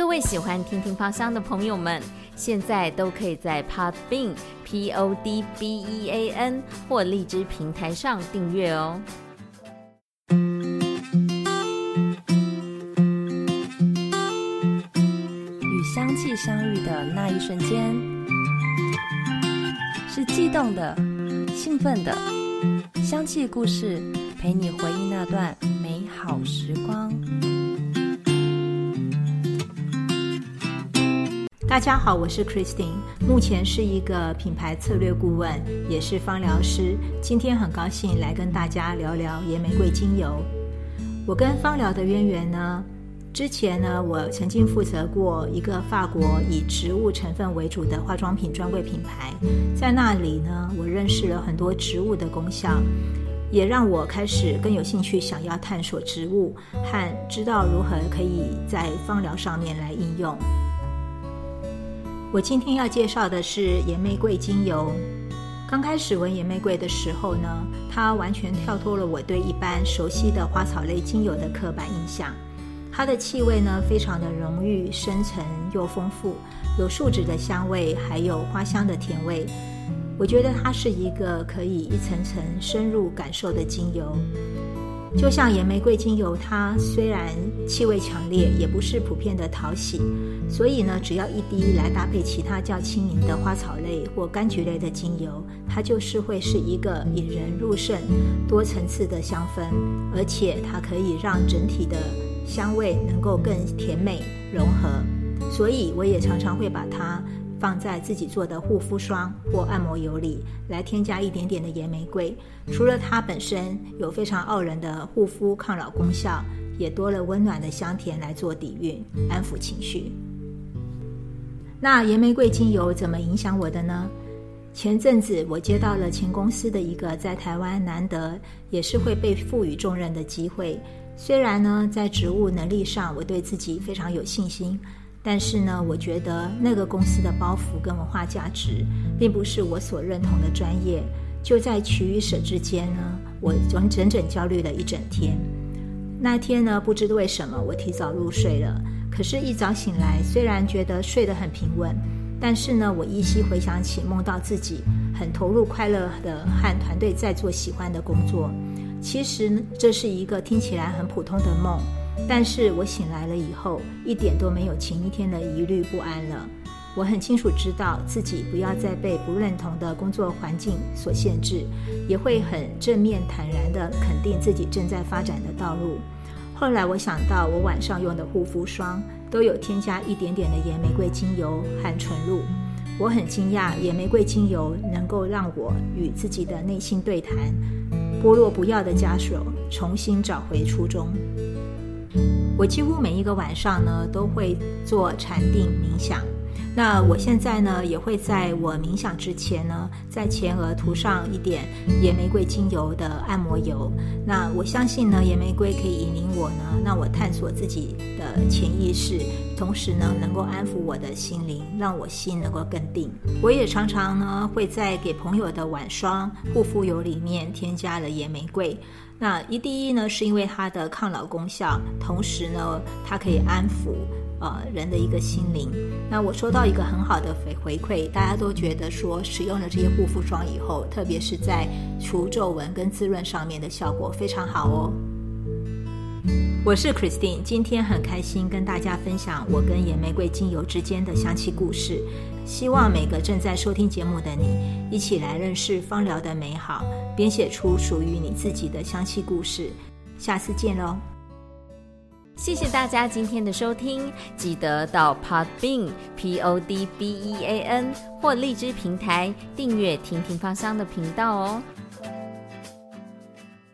各位喜欢听听芳香的朋友们，现在都可以在 Podbean P O D B E A N 或荔枝平台上订阅哦。与香气相遇的那一瞬间，是悸动的、兴奋的。香气故事陪你回忆那段美好时光。大家好，我是 Christine，目前是一个品牌策略顾问，也是芳疗师。今天很高兴来跟大家聊聊野玫瑰精油。我跟芳疗的渊源呢，之前呢，我曾经负责过一个法国以植物成分为主的化妆品专柜品牌，在那里呢，我认识了很多植物的功效，也让我开始更有兴趣想要探索植物和知道如何可以在芳疗上面来应用。我今天要介绍的是野玫瑰精油。刚开始闻野玫瑰的时候呢，它完全跳脱了我对一般熟悉的花草类精油的刻板印象。它的气味呢，非常的浓郁、深沉又丰富，有树脂的香味，还有花香的甜味。我觉得它是一个可以一层层深入感受的精油。就像野玫瑰精油，它虽然气味强烈，也不是普遍的讨喜，所以呢，只要一滴来搭配其他较轻盈的花草类或柑橘类的精油，它就是会是一个引人入胜、多层次的香氛，而且它可以让整体的香味能够更甜美融合，所以我也常常会把它。放在自己做的护肤霜或按摩油里，来添加一点点的盐玫瑰。除了它本身有非常傲人的护肤抗老功效，也多了温暖的香甜来做底蕴，安抚情绪。那盐玫瑰精油怎么影响我的呢？前阵子我接到了前公司的一个在台湾难得也是会被赋予重任的机会。虽然呢，在职务能力上我对自己非常有信心。但是呢，我觉得那个公司的包袱跟文化价值，并不是我所认同的专业。就在取与舍之间呢，我整整整焦虑了一整天。那天呢，不知为什么我提早入睡了。可是，一早醒来，虽然觉得睡得很平稳，但是呢，我依稀回想起梦到自己很投入、快乐的和团队在做喜欢的工作。其实，这是一个听起来很普通的梦。但是我醒来了以后，一点都没有前一天的疑虑不安了。我很清楚知道自己不要再被不认同的工作环境所限制，也会很正面坦然地肯定自己正在发展的道路。后来我想到，我晚上用的护肤霜都有添加一点点的野玫瑰精油和纯露。我很惊讶，野玫瑰精油能够让我与自己的内心对谈，剥落不要的枷锁，重新找回初衷。我几乎每一个晚上呢，都会做禅定冥想。那我现在呢，也会在我冥想之前呢，在前额涂上一点野玫瑰精油的按摩油。那我相信呢，野玫瑰可以引领我呢，让我探索自己的潜意识，同时呢，能够安抚我的心灵，让我心能够更定。我也常常呢，会在给朋友的晚霜护肤油里面添加了野玫瑰。那一第一呢，是因为它的抗老功效，同时呢，它可以安抚呃人的一个心灵。那我收到一个很好的回回馈，大家都觉得说使用了这些护肤霜以后，特别是在除皱纹跟滋润上面的效果非常好哦。我是 Christine，今天很开心跟大家分享我跟野玫瑰精油之间的香气故事。希望每个正在收听节目的你，一起来认识芳疗的美好，编写出属于你自己的香气故事。下次见喽！谢谢大家今天的收听，记得到 Podbean P O D B E A N 或荔枝平台订阅“听听芳香”的频道哦。